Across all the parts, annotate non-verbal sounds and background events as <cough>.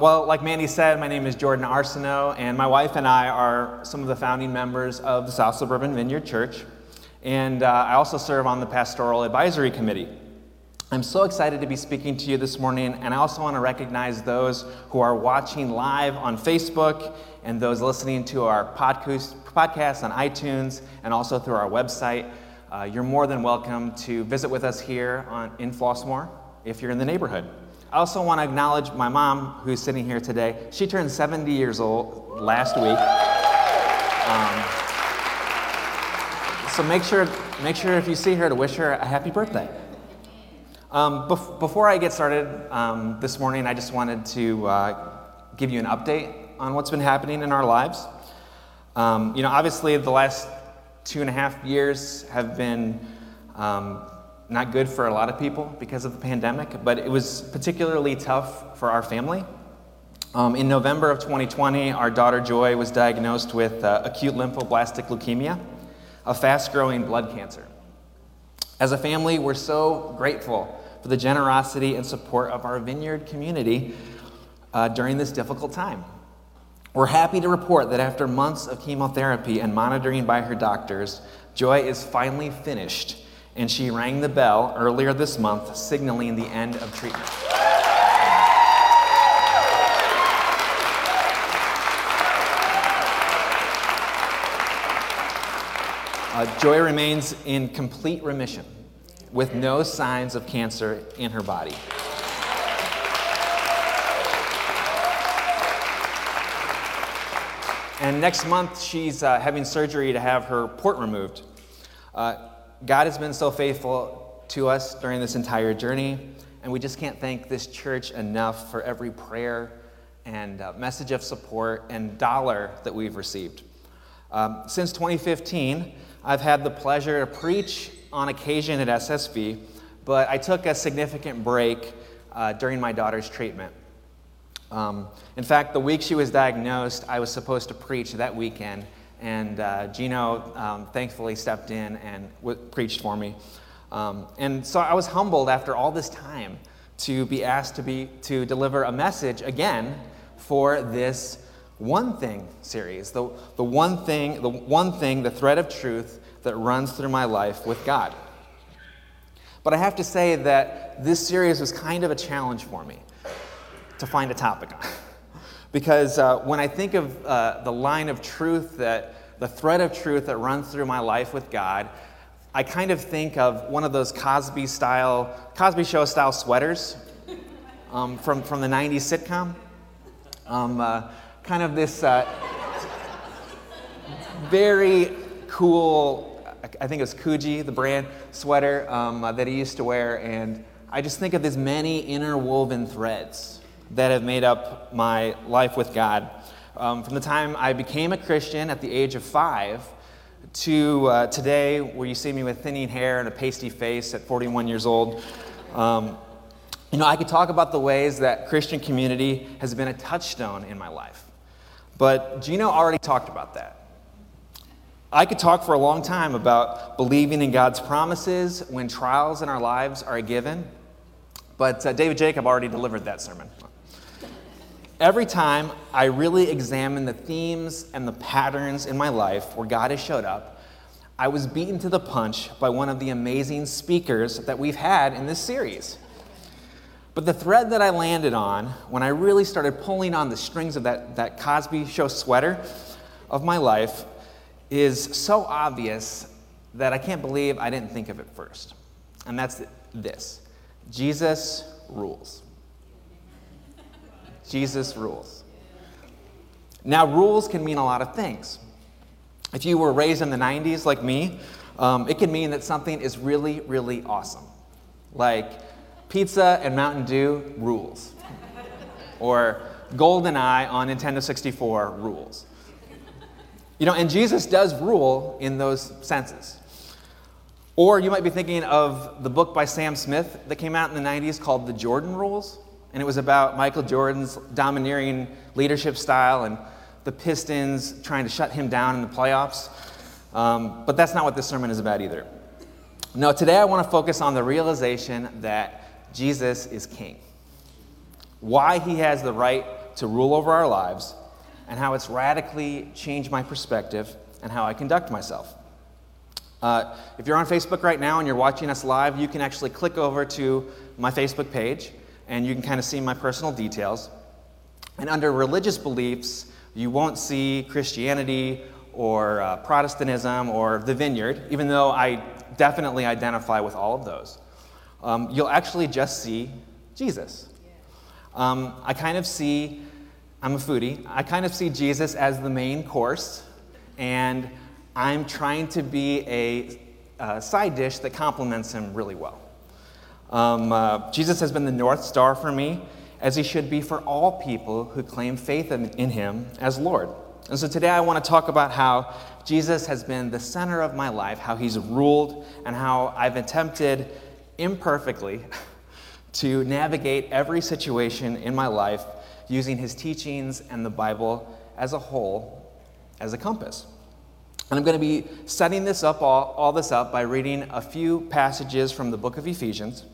Well, like Mandy said, my name is Jordan Arsenault, and my wife and I are some of the founding members of the South Suburban Vineyard Church. And uh, I also serve on the Pastoral Advisory Committee. I'm so excited to be speaking to you this morning, and I also want to recognize those who are watching live on Facebook and those listening to our podcast, podcast on iTunes and also through our website. Uh, you're more than welcome to visit with us here on, in Flossmoor if you're in the neighborhood. I also want to acknowledge my mom, who's sitting here today. She turned 70 years old last week. Um, so make sure, make sure if you see her to wish her a happy birthday. Um, bef- before I get started um, this morning, I just wanted to uh, give you an update on what's been happening in our lives. Um, you know, obviously, the last two and a half years have been um, not good for a lot of people because of the pandemic, but it was particularly tough for our family. Um, in November of 2020, our daughter Joy was diagnosed with uh, acute lymphoblastic leukemia, a fast growing blood cancer. As a family, we're so grateful for the generosity and support of our vineyard community uh, during this difficult time. We're happy to report that after months of chemotherapy and monitoring by her doctors, Joy is finally finished and she rang the bell earlier this month, signaling the end of treatment. Uh, Joy remains in complete remission with no signs of cancer in her body. And next month, she's uh, having surgery to have her port removed. Uh, God has been so faithful to us during this entire journey, and we just can't thank this church enough for every prayer and uh, message of support and dollar that we've received. Um, since 2015, I've had the pleasure to preach on occasion at SSV, but I took a significant break uh, during my daughter's treatment. Um, in fact, the week she was diagnosed, I was supposed to preach that weekend, and uh, Gino um, thankfully stepped in and w- preached for me. Um, and so I was humbled after all this time to be asked to, be, to deliver a message again for this one thing series the, the one thing the one thing the thread of truth that runs through my life with god but i have to say that this series was kind of a challenge for me to find a topic on <laughs> because uh, when I think of uh, the line of truth that, the thread of truth that runs through my life with God, I kind of think of one of those Cosby style, Cosby Show style sweaters um, from, from the 90s sitcom. Um, uh, kind of this uh, very cool, I think it was Coogi, the brand sweater um, uh, that he used to wear. And I just think of these many interwoven threads that have made up my life with God. Um, from the time I became a Christian at the age of five to uh, today, where you see me with thinning hair and a pasty face at 41 years old. Um, you know, I could talk about the ways that Christian community has been a touchstone in my life. But Gino already talked about that. I could talk for a long time about believing in God's promises when trials in our lives are given. But uh, David Jacob already delivered that sermon every time I really examine the themes and the patterns in my life where God has showed up, I was beaten to the punch by one of the amazing speakers that we've had in this series. But the thread that I landed on when I really started pulling on the strings of that, that Cosby Show sweater of my life is so obvious that I can't believe I didn't think of it first. And that's this Jesus rules. Jesus rules. Now, rules can mean a lot of things. If you were raised in the 90s like me, um, it can mean that something is really, really awesome. Like pizza and Mountain Dew rules. or GoldenEye on Nintendo 64 rules. You know, and Jesus does rule in those senses. Or you might be thinking of the book by Sam Smith that came out in the 90s called The Jordan Rules and it was about Michael Jordan's domineering leadership style and the Pistons trying to shut him down in the playoffs. Um, but that's not what this sermon is about either. No, today I want to focus on the realization that Jesus is king. Why he has the right to rule over our lives and how it's radically changed my perspective and how I conduct myself. Uh, if you're on Facebook right now and you're watching us live, you can actually click over to my Facebook page and you can kind of see my personal details. And under religious beliefs, you won't see Christianity or uh, Protestantism or the vineyard, even though I definitely identify with all of those. Um, you'll actually just see Jesus. Um, I kind of see, I'm a foodie, I kind of see Jesus as the main course, and I'm trying to be a, a side dish that complements him really well. Um, uh, Jesus has been the North Star for me, as he should be for all people who claim faith in, in him as Lord. And so today I want to talk about how Jesus has been the center of my life, how he's ruled, and how I've attempted imperfectly <laughs> to navigate every situation in my life using his teachings and the Bible as a whole as a compass. And I'm going to be setting this up, all, all this up, by reading a few passages from the book of Ephesians,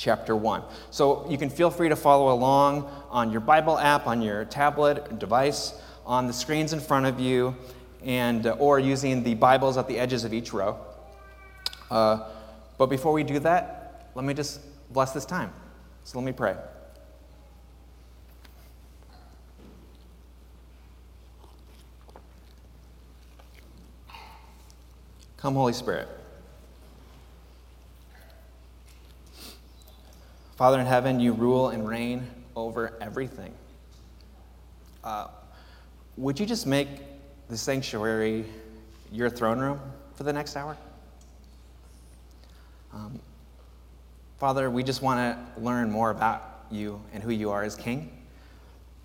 chapter 1. So you can feel free to follow along on your Bible app, on your tablet, device on the screens in front of you, and, uh, or using the Bibles at the edges of each row. Uh, but before we do that, let me just bless this time. So let me pray. Come, Holy Spirit. Father in heaven, you rule and reign over everything. Uh, would you just make the sanctuary your throne room for the next hour? Um, Father, we just want to learn more about you and who you are as King.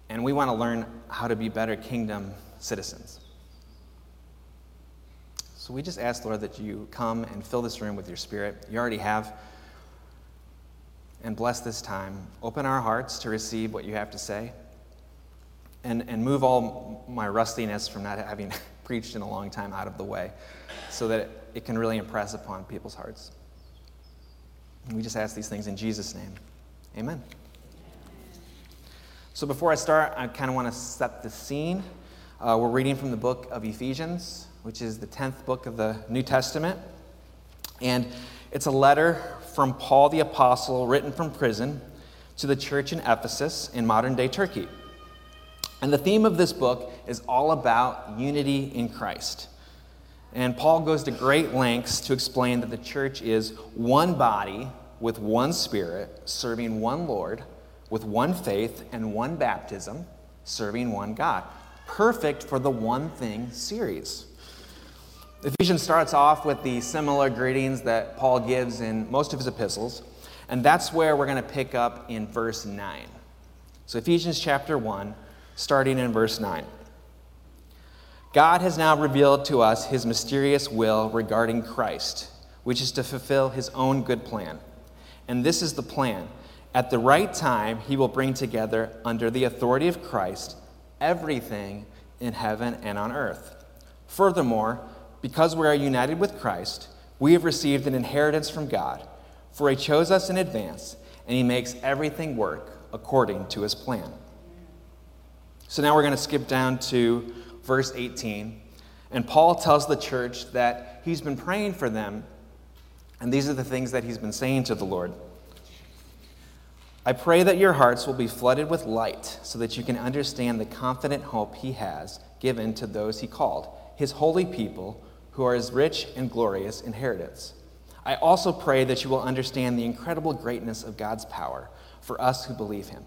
And we want to learn how to be better kingdom citizens. So we just ask, Lord, that you come and fill this room with your spirit. You already have. And bless this time. Open our hearts to receive what you have to say and, and move all my rustiness from not having <laughs> preached in a long time out of the way so that it, can really impress upon people's hearts. And we just ask these things in Jesus' name. Amen. So before I start, I kind of want to set the scene. Uh, we're reading from the book of Ephesians, which is the 10th book of the New Testament. And it's a letter from Paul the Apostle written from prison to the church in Ephesus in modern day Turkey. And the theme of this book is all about unity in Christ. And Paul goes to great lengths to explain that the church is one body with one spirit, serving one Lord, with one faith and one baptism, serving one God. Perfect for the one thing series. Ephesians starts off with the similar greetings that Paul gives in most of his epistles, and that's where we're going to pick up in verse 9. So, Ephesians chapter 1, starting in verse 9. God has now revealed to us his mysterious will regarding Christ, which is to fulfill his own good plan. And this is the plan. At the right time, he will bring together, under the authority of Christ, everything in heaven and on earth. Furthermore, because we are united with Christ, we have received an inheritance from God, for he chose us in advance, and he makes everything work according to his plan. So now we're going to skip down to verse 18. And Paul tells the church that he's been praying for them, and these are the things that he's been saying to the Lord. I pray that your hearts will be flooded with light so that you can understand the confident hope he has given to those he called, his holy people, who are his rich and glorious inheritance. I also pray that you will understand the incredible greatness of God's power for us who believe him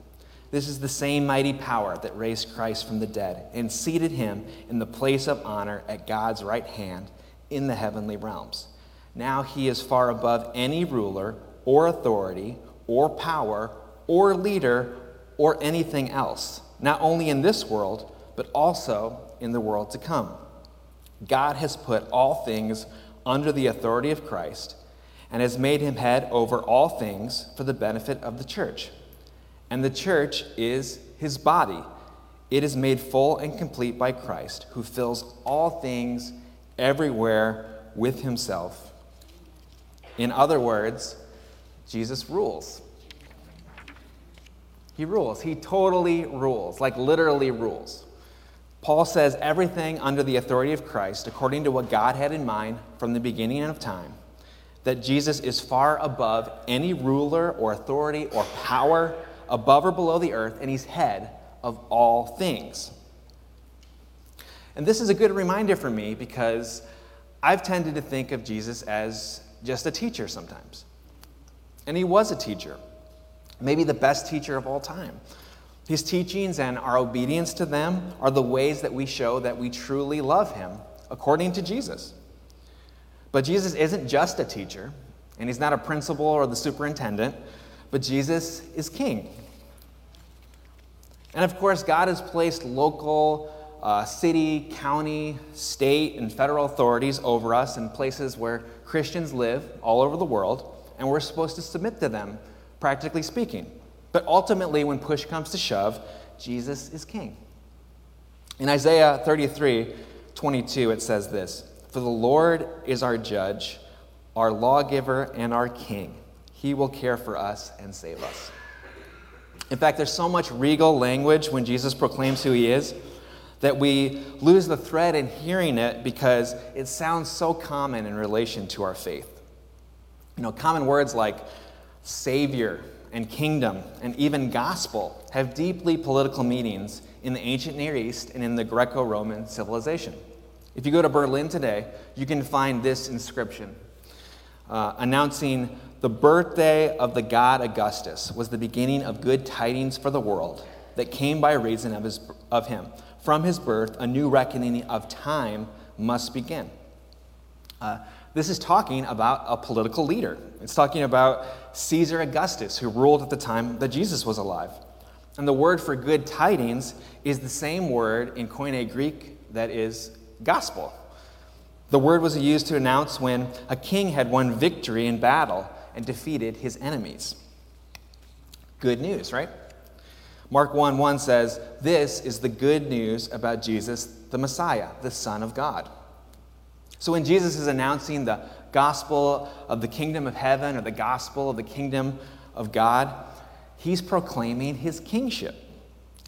this is the same mighty power that raised Christ from the dead and seated him in the place of honor at God's right hand in the heavenly realms. Now he is far above any ruler or authority or power or leader or anything else, not only in this world, but also in the world to come. God has put all things under the authority of Christ and has made him head over all things for the benefit of the church and the church is his body. It is made full and complete by Christ, who fills all things everywhere with himself. In other words, Jesus rules. He rules. He totally rules, like literally rules. Paul says everything under the authority of Christ, according to what God had in mind from the beginning of time, that Jesus is far above any ruler or authority or power above or below the earth, and he's head of all things. And this is a good reminder for me because I've tended to think of Jesus as just a teacher sometimes. And he was a teacher, maybe the best teacher of all time. His teachings and our obedience to them are the ways that we show that we truly love him according to Jesus. But Jesus isn't just a teacher, and he's not a principal or the superintendent, but Jesus is king. And of course, God has placed local, uh, city, county, state, and federal authorities over us in places where Christians live all over the world, and we're supposed to submit to them, practically speaking. But ultimately, when push comes to shove, Jesus is king. In Isaiah 33 22, it says this For the Lord is our judge, our lawgiver, and our king. He will care for us and save us. In fact, there's so much regal language when Jesus proclaims who he is that we lose the thread in hearing it because it sounds so common in relation to our faith. You know, common words like Savior and kingdom and even gospel have deeply political meanings in the ancient Near East and in the Greco Roman civilization. If you go to Berlin today, you can find this inscription uh, announcing the birthday of the god Augustus was the beginning of good tidings for the world that came by reason of, his, of him. From his birth, a new reckoning of time must begin. Uh, this is talking about a political leader. It's talking about Caesar Augustus, who ruled at the time that Jesus was alive. And the word for good tidings is the same word in Koine Greek that is gospel. The word was used to announce when a king had won victory in battle and defeated his enemies. Good news, right? Mark 1 1 says, This is the good news about Jesus, the Messiah, the Son of God. So when Jesus is announcing the gospel of the kingdom of heaven or the gospel of the kingdom of God, he's proclaiming his kingship.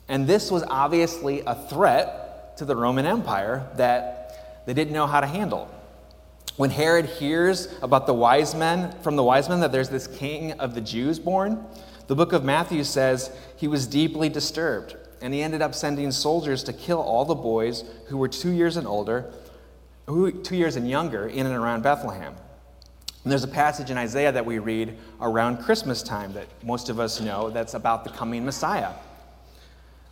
And this was obviously a threat to the Roman Empire that they didn't know how to handle. When Herod hears about the wise men, from the wise men, that there's this king of the Jews born, the book of Matthew says he was deeply disturbed, and he ended up sending soldiers to kill all the boys who were two years and older two years and younger, in and around Bethlehem. And there's a passage in Isaiah that we read around Christmas time that most of us know that's about the coming Messiah.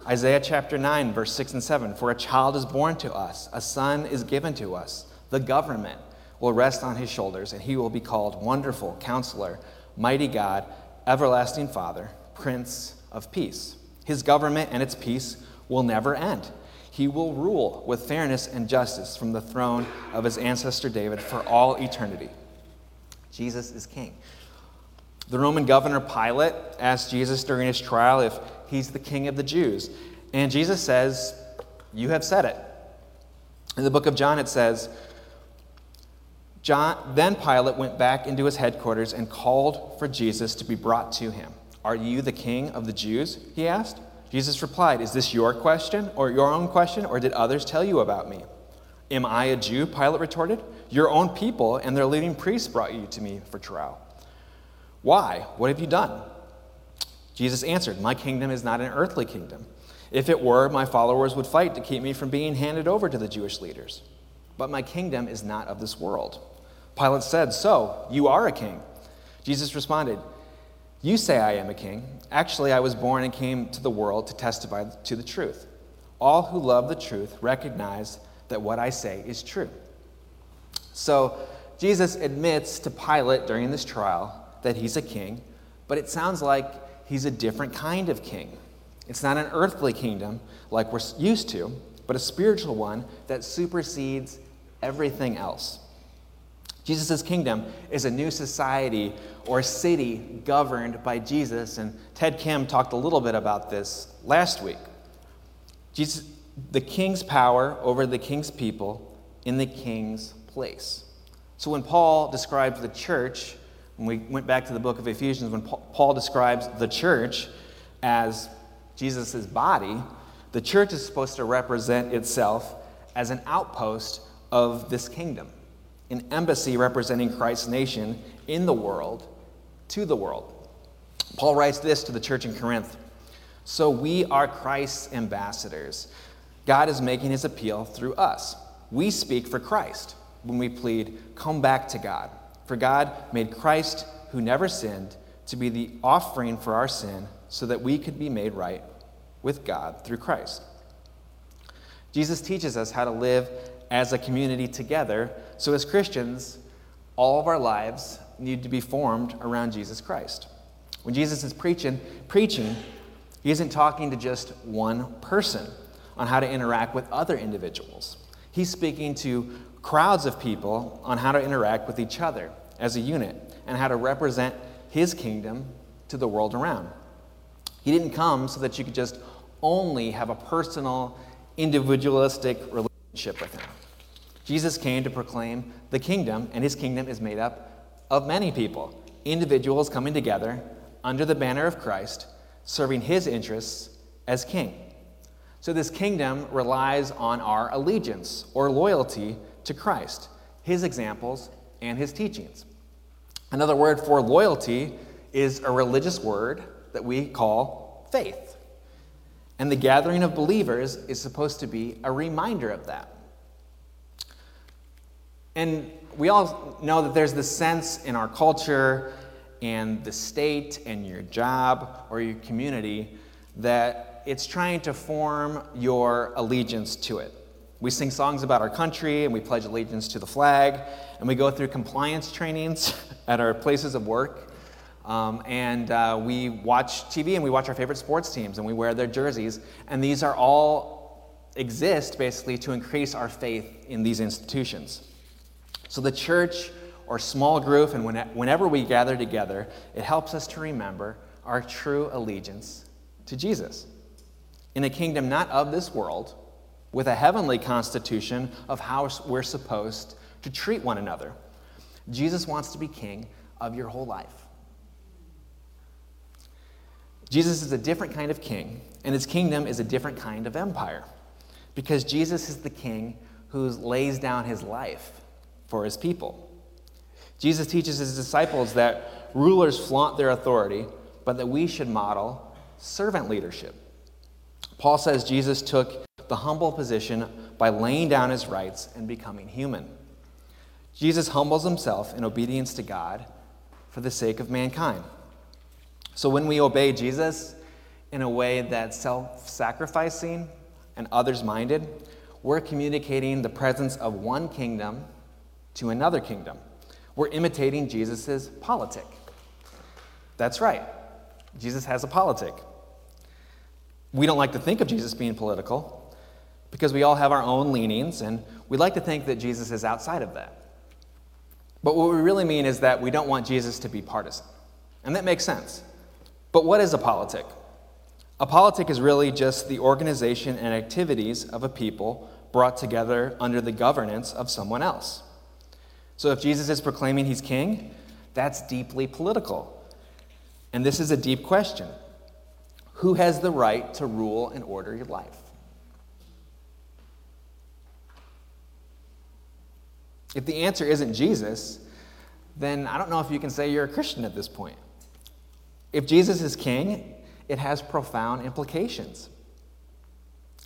Isaiah chapter 9, verse 6 and 7 For a child is born to us, a son is given to us. The government will rest on his shoulders, and he will be called Wonderful Counselor, Mighty God, Everlasting Father, Prince of Peace. His government and its peace will never end he will rule with fairness and justice from the throne of his ancestor David for all eternity. Jesus is king. The Roman governor Pilate asked Jesus during his trial if he's the king of the Jews. And Jesus says, You have said it. In the book of John, it says, John, then Pilate went back into his headquarters and called for Jesus to be brought to him. Are you the king of the Jews? He asked. Jesus replied, Is this your question or your own question, or did others tell you about me? Am I a Jew? Pilate retorted. Your own people and their leading priests brought you to me for trial. Why? What have you done? Jesus answered, My kingdom is not an earthly kingdom. If it were, my followers would fight to keep me from being handed over to the Jewish leaders. But my kingdom is not of this world. Pilate said, So, you are a king. Jesus responded, you say I am a king. Actually, I was born and came to the world to testify to the truth. All who love the truth recognize that what I say is true. So, Jesus admits to Pilate during this trial that he's a king, but it sounds like he's a different kind of king. It's not an earthly kingdom like we're used to, but a spiritual one that supersedes everything else. Jesus' kingdom is a new society or city governed by Jesus. And Ted Kim talked a little bit about this last week. Jesus, the king's power over the king's people in the king's place. So when Paul describes the church, when we went back to the book of Ephesians, when Paul describes the church, as Jesus' body, the church is supposed to represent itself as an outpost of this kingdom, an embassy representing Christ's nation in the world to the world. Paul writes this to the church in Corinth So we are Christ's ambassadors. God is making his appeal through us. We speak for Christ when we plead, Come back to God. For God made Christ, who never sinned, to be the offering for our sin so that we could be made right with God through Christ. Jesus teaches us how to live as a community together. So, as Christians, all of our lives need to be formed around Jesus Christ. When Jesus is preaching, preaching, he isn't talking to just one person on how to interact with other individuals. He's speaking to crowds of people on how to interact with each other as a unit and how to represent his kingdom to the world around. He didn't come so that you could just only have a personal, individualistic relationship with him. Jesus came to proclaim the kingdom, and his kingdom is made up of many people, individuals coming together under the banner of Christ, serving his interests as king. So, this kingdom relies on our allegiance or loyalty to Christ, his examples, and his teachings. Another word for loyalty is a religious word that we call faith. And the gathering of believers is supposed to be a reminder of that. And we all know that there's this sense in our culture and the state and your job or your community that it's trying to form your allegiance to it. We sing songs about our country and we pledge allegiance to the flag, and we go through compliance trainings <laughs> at our places of work. Um, and uh, we watch TV and we watch our favorite sports teams and we wear their jerseys. And these are all exist basically to increase our faith in these institutions. So the church or small group, and whenever we gather together, it helps us to remember our true allegiance to Jesus. In a kingdom not of this world, with a heavenly constitution of how we're supposed to treat one another. Jesus wants to be king of your whole life. Jesus is a different kind of king, and his kingdom is a different kind of empire because Jesus is the king who lays down his life for his people. Jesus teaches his disciples that rulers flaunt their authority, but that we should model servant leadership. Paul says Jesus took the humble position by laying down his rights and becoming human. Jesus humbles himself in obedience to God for the sake of mankind. So when we obey Jesus in a way that's self sacrificing and others minded, we're communicating the presence of one kingdom to another kingdom. We're imitating Jesus' politic. That's right, Jesus has a politic. We don't like to think of Jesus being political, because we all have our own leanings, and we like to think that Jesus is outside of that. But what we really mean is that we don't want Jesus to be partisan. And that makes sense. But what is a politic? A politic is really just the organization and activities of a people brought together under the governance of someone else. So if Jesus is proclaiming he's king, that's deeply political. And this is a deep question Who has the right to rule and order your life? If the answer isn't Jesus, then I don't know if you can say you're a Christian at this point. If Jesus is king, it has profound implications.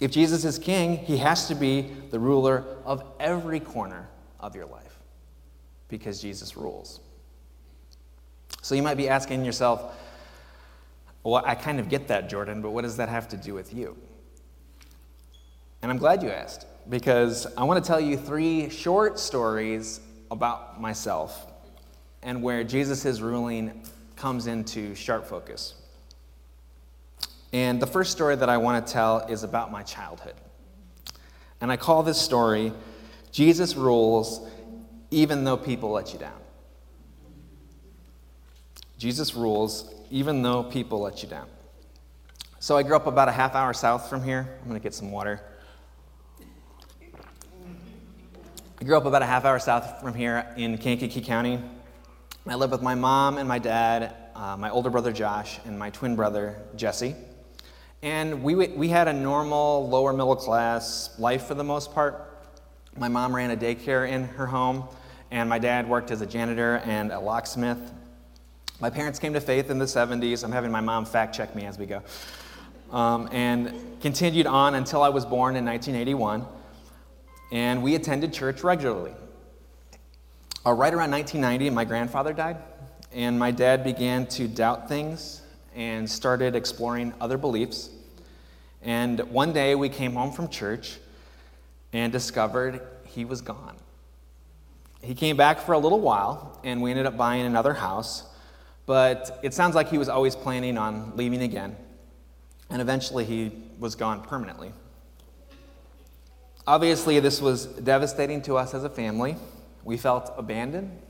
If Jesus is king, he has to be the ruler of every corner of your life because Jesus rules. So you might be asking yourself, well, I kind of get that, Jordan, but what does that have to do with you? And I'm glad you asked because I want to tell you three short stories about myself and where Jesus' is ruling comes into sharp focus. And the first story that I want to tell is about my childhood. And I call this story Jesus Rules Even Though People Let You Down. Jesus rules even though people let you down. So I grew up about a half hour south from here. I'm going to get some water. I grew up about a half hour south from here in Kankakee County. I lived with my mom and my dad, uh, my older brother Josh, and my twin brother Jesse. And we, we had a normal, lower middle class life for the most part. My mom ran a daycare in her home, and my dad worked as a janitor and a locksmith. My parents came to faith in the 70s. I'm having my mom fact check me as we go. Um, and continued on until I was born in 1981. And we attended church regularly. Uh, right around 1990, my grandfather died, and my dad began to doubt things and started exploring other beliefs. And one day we came home from church and discovered he was gone. He came back for a little while, and we ended up buying another house, but it sounds like he was always planning on leaving again. And eventually he was gone permanently. Obviously, this was devastating to us as a family. We felt abandoned.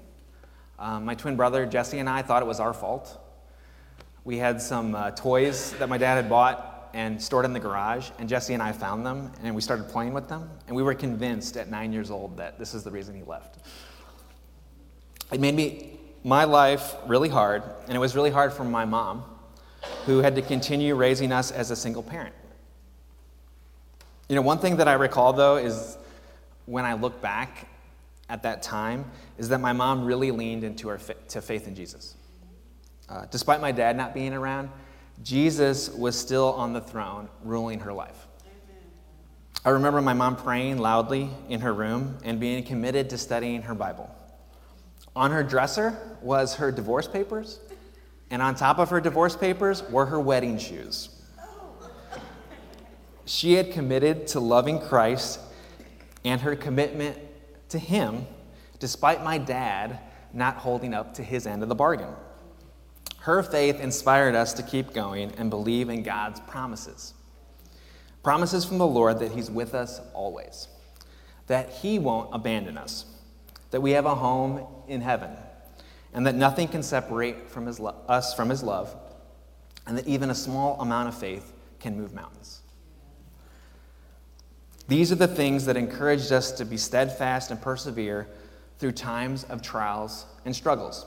Um, my twin brother, Jesse, and I thought it was our fault. We had some uh, toys that my dad had bought and stored in the garage, and Jesse and I found them, and we started playing with them. And we were convinced at nine years old that this is the reason he left. It made me, my life really hard, and it was really hard for my mom, who had to continue raising us as a single parent. You know, one thing that I recall, though, is when I look back at that time is that my mom really leaned into her to faith in Jesus. Uh, despite my dad not being around, Jesus was still on the throne, ruling her life. I remember my mom praying loudly in her room and being committed to studying her Bible. On her dresser was her divorce papers, and on top of her divorce papers were her wedding shoes. She had committed to loving Christ, and her commitment to him, despite my dad not holding up to his end of the bargain. Her faith inspired us to keep going and believe in God's promises. Promises from the Lord that He's with us always, that He won't abandon us, that we have a home in heaven, and that nothing can separate from his lo- us from His love, and that even a small amount of faith can move mountains. These are the things that encouraged us to be steadfast and persevere through times of trials and struggles,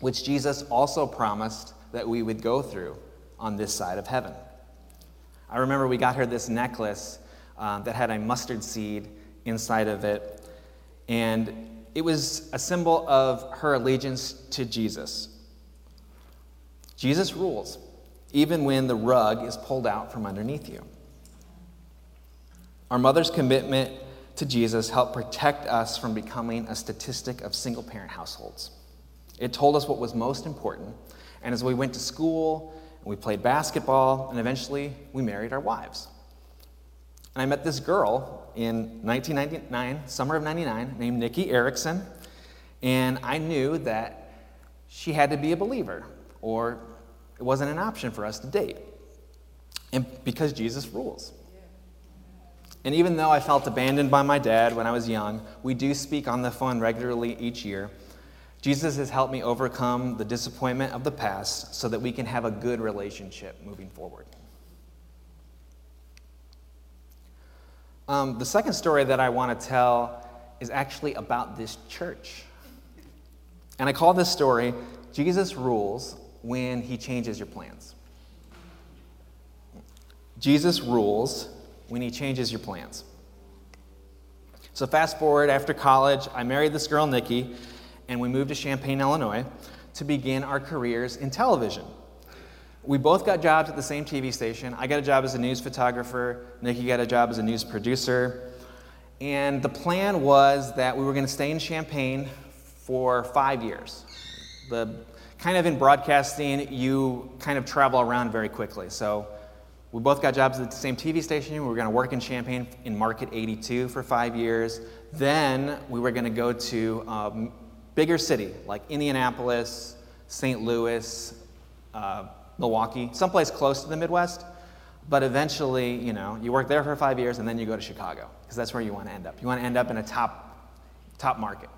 which Jesus also promised that we would go through on this side of heaven. I remember we got her this necklace uh, that had a mustard seed inside of it, and it was a symbol of her allegiance to Jesus. Jesus rules, even when the rug is pulled out from underneath you. Our mother's commitment to Jesus helped protect us from becoming a statistic of single parent households. It told us what was most important, and as we went to school, we played basketball, and eventually we married our wives. And I met this girl in 1999, summer of 99, named Nikki Erickson, and I knew that she had to be a believer, or it wasn't an option for us to date. And because Jesus rules. And even though I felt abandoned by my dad when I was young, we do speak on the phone regularly each year. Jesus has helped me overcome the disappointment of the past so that we can have a good relationship moving forward. Um, the second story that I want to tell is actually about this church. And I call this story Jesus Rules When He Changes Your Plans. Jesus rules when he changes your plans. So, fast forward after college, I married this girl, Nikki, and we moved to Champaign, Illinois to begin our careers in television. We both got jobs at the same TV station. I got a job as a news photographer, Nikki got a job as a news producer. And the plan was that we were going to stay in Champaign for five years. The kind of in broadcasting, you kind of travel around very quickly. So we both got jobs at the same TV station. We were going to work in Champaign in Market 82 for five years. Then we were going to go to a um, bigger city like Indianapolis, St. Louis, uh, Milwaukee, someplace close to the Midwest. But eventually, you know, you work there for five years and then you go to Chicago because that's where you want to end up. You want to end up in a top, top market.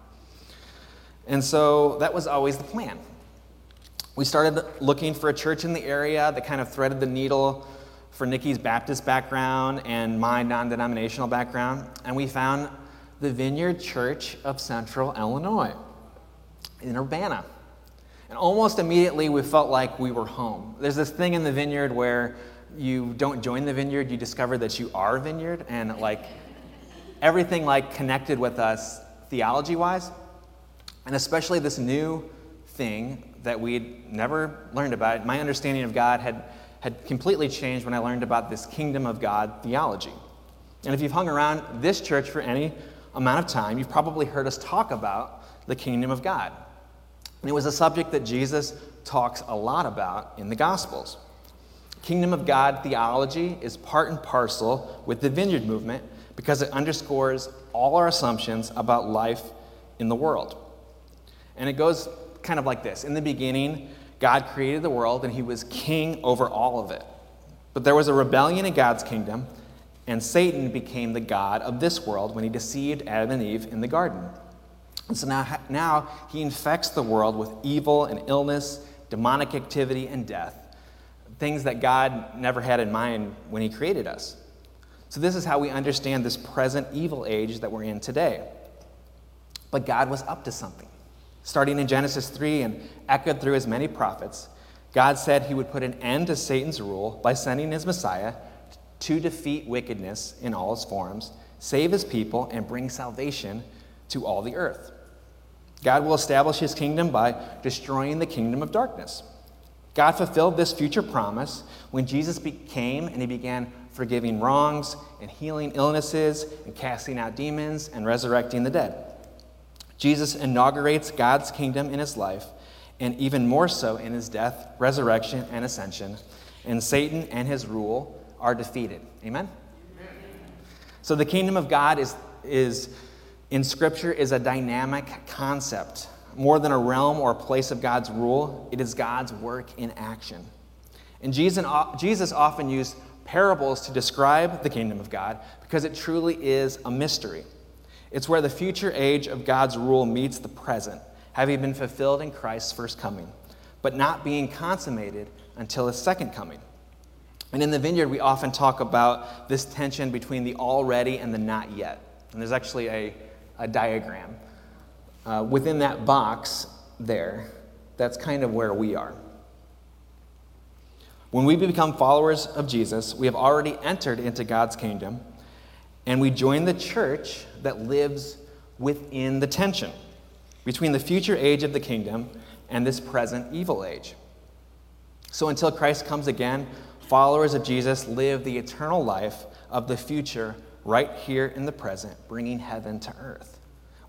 And so that was always the plan. We started looking for a church in the area that kind of threaded the needle for Nikki's Baptist background and my non denominational background, and we found the Vineyard Church of Central Illinois in Urbana. And almost immediately we felt like we were home. There's this thing in the vineyard where you don't join the vineyard, you discover that you are vineyard, and like everything like connected with us theology wise, and especially this new thing that we'd never learned about. My understanding of God had, had completely changed when I learned about this kingdom of God theology. And if you've hung around this church for any amount of time, you've probably heard us talk about the kingdom of God. And it was a subject that Jesus talks a lot about in the Gospels. Kingdom of God theology is part and parcel with the vineyard movement because it underscores all our assumptions about life in the world. And it goes kind of like this In the beginning, God created the world and he was king over all of it. But there was a rebellion in God's kingdom, and Satan became the God of this world when he deceived Adam and Eve in the garden. And so now, now he infects the world with evil and illness, demonic activity, and death, things that God never had in mind when he created us. So, this is how we understand this present evil age that we're in today. But God was up to something. Starting in Genesis 3 and echoed through his many prophets, God said he would put an end to Satan's rule by sending his Messiah to defeat wickedness in all its forms, save his people, and bring salvation to all the earth. God will establish his kingdom by destroying the kingdom of darkness. God fulfilled this future promise when Jesus came and he began forgiving wrongs and healing illnesses and casting out demons and resurrecting the dead. Jesus inaugurates God's kingdom in his life, and even more so in his death, resurrection, and ascension. And Satan and his rule are defeated. Amen? Amen. So the kingdom of God is, is in Scripture is a dynamic concept. More than a realm or a place of God's rule, it is God's work in action. And Jesus, uh, Jesus often used parables to describe the kingdom of God because it truly is a mystery. It's where the future age of God's rule meets the present, having been fulfilled in Christ's first coming, but not being consummated until his second coming. And in the vineyard, we often talk about this tension between the already and the not yet. And there's actually a, a diagram. Uh, within that box there, that's kind of where we are. When we become followers of Jesus, we have already entered into God's kingdom, and we join the church that lives within the tension between the future age of the kingdom and this present evil age. So until Christ comes again, followers of Jesus live the eternal life of the future right here in the present, bringing heaven to earth.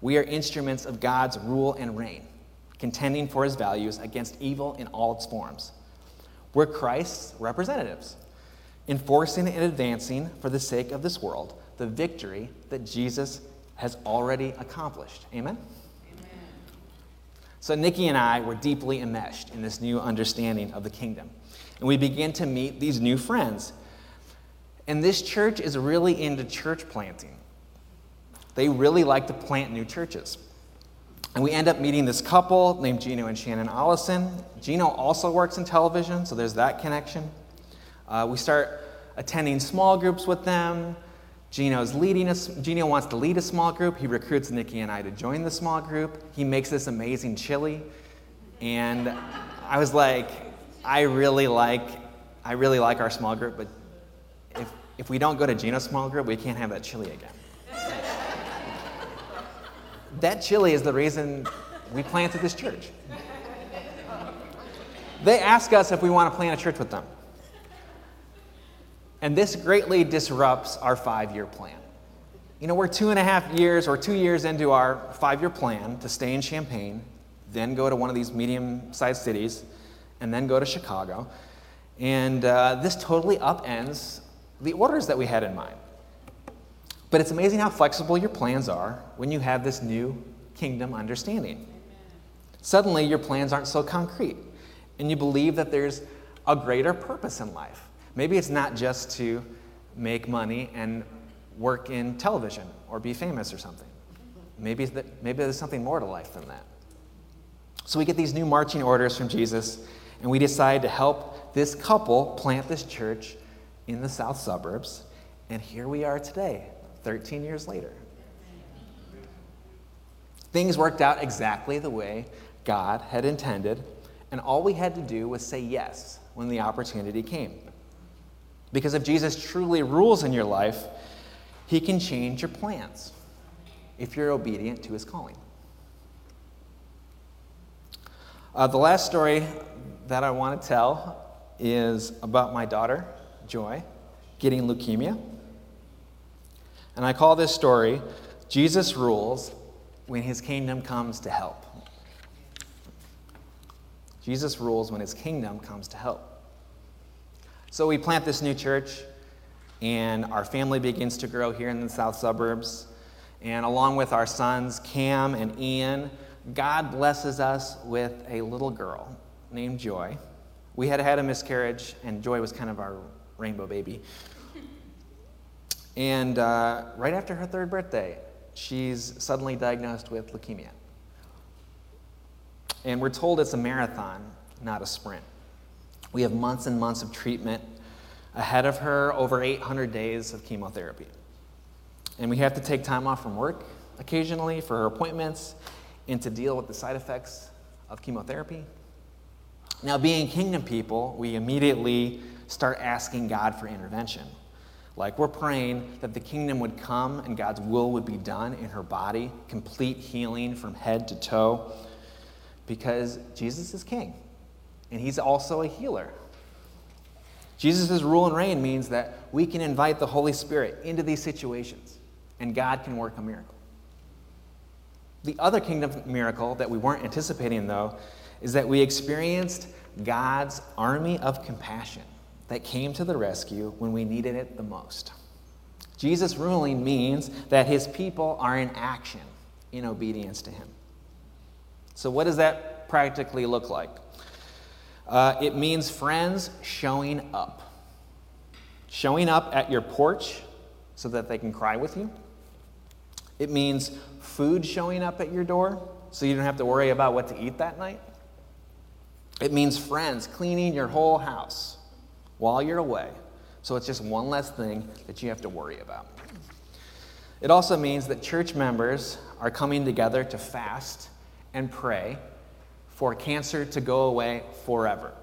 We are instruments of God's rule and reign, contending for his values against evil in all its forms. We're Christ's representatives, enforcing and advancing for the sake of this world the victory that Jesus has already accomplished. Amen? So, Nikki and I were deeply enmeshed in this new understanding of the kingdom. And we began to meet these new friends. And this church is really into church planting. They really like to plant new churches. And we end up meeting this couple named Gino and Shannon Allison. Gino also works in television, so there's that connection. Uh, we start attending small groups with them. Gino's leading us. Gino wants to lead a small group. He recruits Nikki and I to join the small group. He makes this amazing chili. And I was like, I really like, I really like our small group, but if, if we don't go to Gino's small group, we can't have that chili again that chili is the reason we planted this church. They ask us if we want to plant a church with them. And this greatly disrupts our five year plan. You know, we're two and a half years or two years into our five year plan to stay in Champaign, then go to one of these medium sized cities, and then go to Chicago. And uh, this totally upends the orders that we had in mind. But it's amazing how flexible your plans are when you have this new kingdom understanding. Suddenly, your plans aren't so concrete, and you believe that there's a greater purpose in life. Maybe it's not just to make money and work in television or be famous or something. Maybe, maybe there's something more to life than that. So we get these new marching orders from Jesus, and we decide to help this couple plant this church in the south suburbs. And here we are today, 13 years later. Things worked out exactly the way God had intended, and all we had to do was say yes when the opportunity came. Because if Jesus truly rules in your life, he can change your plans if you're obedient to his calling. Uh, the last story that I want to tell is about my daughter, Joy, getting leukemia. And I call this story Jesus Rules When His Kingdom Comes to Help. Jesus rules when His kingdom comes to help. So we plant this new church, and our family begins to grow here in the south suburbs. And along with our sons, Cam and Ian, God blesses us with a little girl named Joy. We had had a miscarriage, and Joy was kind of our rainbow baby. And uh, right after her third birthday, she's suddenly diagnosed with leukemia. And we're told it's a marathon, not a sprint. We have months and months of treatment ahead of her, over 800 days of chemotherapy. And we have to take time off from work occasionally for her appointments and to deal with the side effects of chemotherapy. Now, being kingdom people, we immediately start asking God for intervention. Like we're praying that the kingdom would come and God's will would be done in her body, complete healing from head to toe, because Jesus is king and he's also a healer. Jesus' rule and reign means that we can invite the Holy Spirit into these situations and God can work a miracle. The other kingdom miracle that we weren't anticipating, though, is that we experienced God's army of compassion that came to the rescue when we needed it the most. Jesus' ruling means that his people are in action in obedience to him. So, what does that practically look like? Uh, it means friends showing up. Showing up at your porch so that they can cry with you. It means food showing up at your door so you don't have to worry about what to eat that night. It means friends cleaning your whole house while you're away. So it's just one less thing that you have to worry about. It also means that church members are coming together to fast and pray for cancer to go away forever.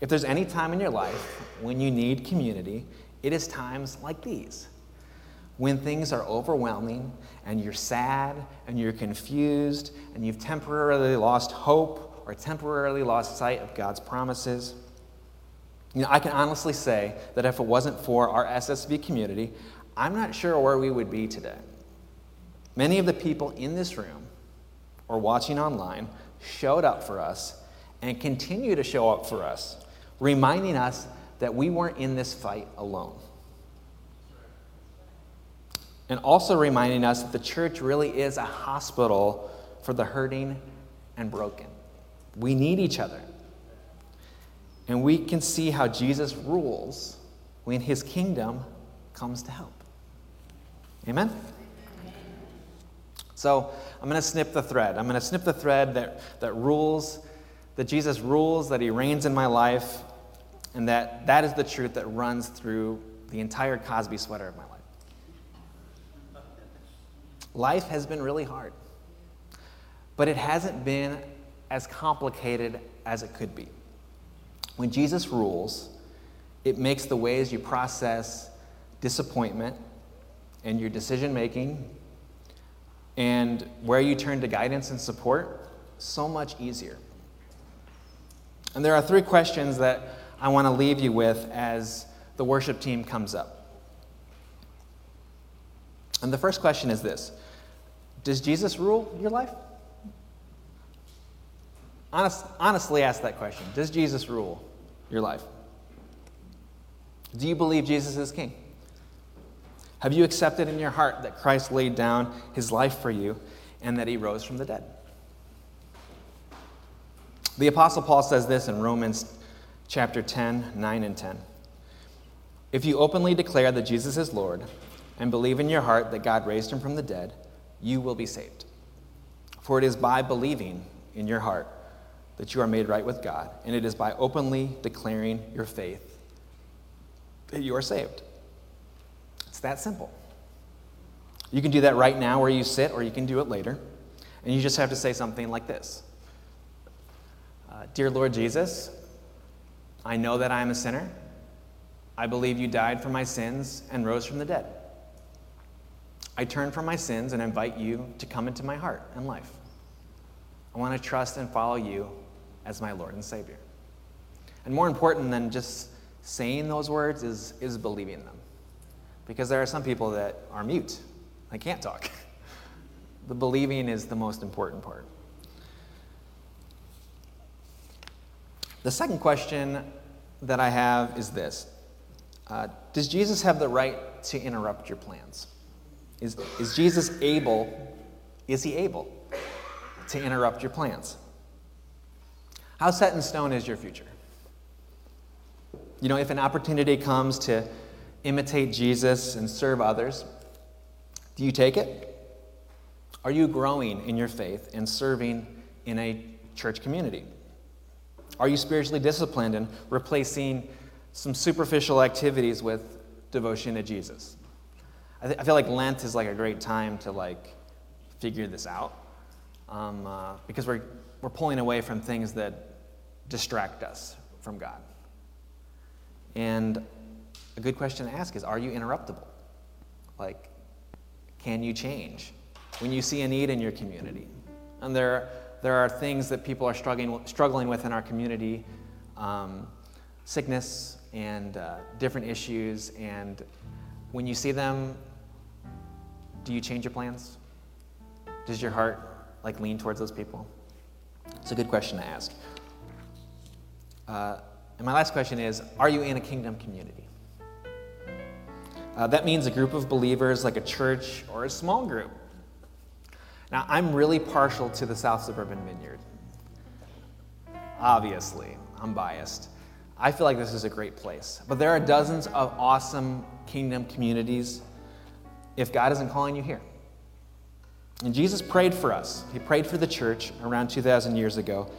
If there's any time in your life when you need community, it is times like these. When things are overwhelming and you're sad and you're confused and you've temporarily lost hope or temporarily lost sight of God's promises. You know, I can honestly say that if it wasn't for our SSV community, I'm not sure where we would be today. Many of the people in this room or watching online showed up for us and continue to show up for us, reminding us that we weren't in this fight alone. And also reminding us that the church really is a hospital for the hurting and broken. We need each other. And we can see how Jesus rules when his kingdom comes to help. Amen? So I'm going to snip the thread. I'm going to snip the thread that, that rules, that Jesus rules, that he reigns in my life, and that that is the truth that runs through the entire Cosby sweater of my life. Life has been really hard, but it hasn't been as complicated as it could be. When Jesus rules, it makes the ways you process disappointment and your decision making and where you turn to guidance and support so much easier. And there are three questions that I want to leave you with as the worship team comes up. And the first question is this Does Jesus rule your life? Honest, honestly, ask that question Does Jesus rule your life? Do you believe Jesus is king? Have you accepted in your heart that Christ laid down his life for you and that he rose from the dead? The Apostle Paul says this in Romans chapter 10, 9 and 10. If you openly declare that Jesus is Lord and believe in your heart that God raised him from the dead, you will be saved. For it is by believing in your heart that you are made right with God, and it is by openly declaring your faith that you are saved. It's that simple. You can do that right now where you sit, or you can do it later. And you just have to say something like this uh, Dear Lord Jesus, I know that I am a sinner, I believe you died for my sins and rose from the dead. I turn from my sins and invite you to come into my heart and life. I want to trust and follow you as my Lord and Savior. And more important than just saying those words is, is believing them. Because there are some people that are mute, they can't talk. <laughs> The believing is the most important part. The second question that I have is this uh, Does Jesus have the right to interrupt your plans? Is, is Jesus able, is he able to interrupt your plans? How set in stone is your future? You know, if an opportunity comes to imitate Jesus and serve others, do you take it? Are you growing in your faith and serving in a church community? Are you spiritually disciplined and replacing some superficial activities with devotion to Jesus? I, th- I feel like Lent is like a great time to like figure this out um, uh, because we're, we're pulling away from things that distract us from God. And a good question to ask is Are you interruptible? Like, can you change when you see a need in your community? And there, there are things that people are struggling, struggling with in our community um, sickness and uh, different issues. And when you see them, do you change your plans? Does your heart like lean towards those people? It's a good question to ask. Uh, and my last question is Are you in a kingdom community? Uh, that means a group of believers like a church or a small group. Now, I'm really partial to the South Suburban Vineyard. Obviously, I'm biased. I feel like this is a great place. But there are dozens of awesome kingdom communities if God isn't calling you here. And Jesus prayed for us. He prayed for the church around 2,000 years ago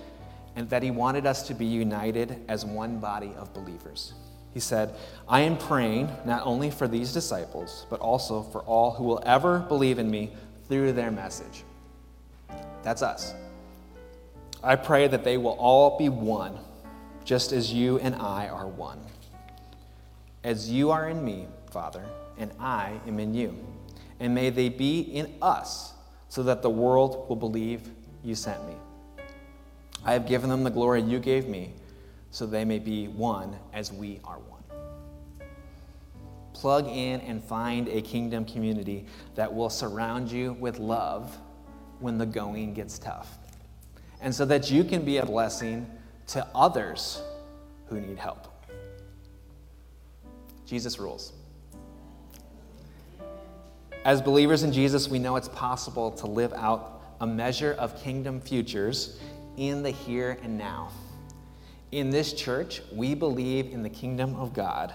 and that he wanted us to be united as one body of believers. He said, I am praying not only for these disciples, but also for all who will ever believe in me through their message. That's us. I pray that they will all be one, just as you and I are one. As you are in me, Father, and I am in you. And may they be in us, so that the world will believe you sent me. I have given them the glory you gave me, so they may be one as we are one. Plug in and find a kingdom community that will surround you with love when the going gets tough, and so that you can be a blessing to others who need help. Jesus rules. As believers in Jesus, we know it's possible to live out a measure of kingdom futures in the here and now. In this church, we believe in the kingdom of God,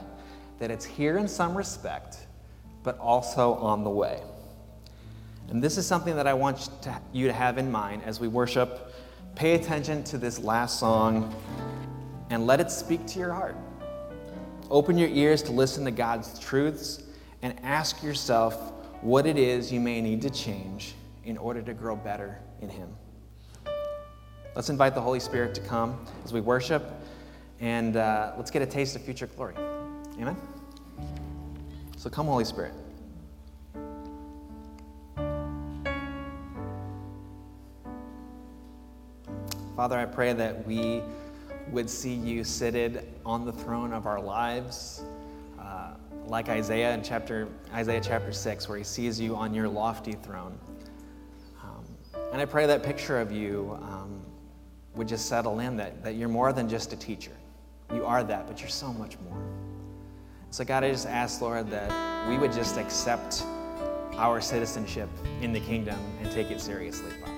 that it's here in some respect, but also on the way. And this is something that I want you to have in mind as we worship. Pay attention to this last song and let it speak to your heart. Open your ears to listen to God's truths and ask yourself what it is you may need to change in order to grow better in Him. Let's invite the Holy Spirit to come as we worship, and uh, let's get a taste of future glory. Amen? So come, Holy Spirit. Father, I pray that we would see you seated on the throne of our lives, uh, like Isaiah in chapter Isaiah chapter six, where he sees you on your lofty throne. Um, and I pray that picture of you um, would just settle in that, that you're more than just a teacher. You are that, but you're so much more. So, God, I just ask, Lord, that we would just accept our citizenship in the kingdom and take it seriously, Father.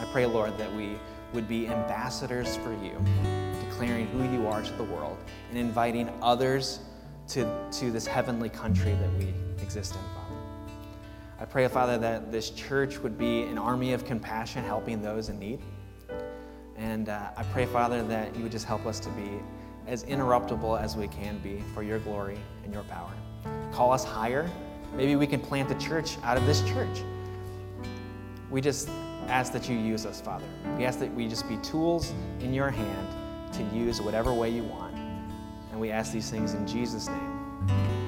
I pray, Lord, that we would be ambassadors for you, declaring who you are to the world and inviting others to, to this heavenly country that we exist in, Father. I pray, Father, that this church would be an army of compassion helping those in need. And uh, I pray, Father, that you would just help us to be as interruptible as we can be for your glory and your power. Call us higher. Maybe we can plant a church out of this church. We just ask that you use us, Father. We ask that we just be tools in your hand to use whatever way you want. And we ask these things in Jesus' name.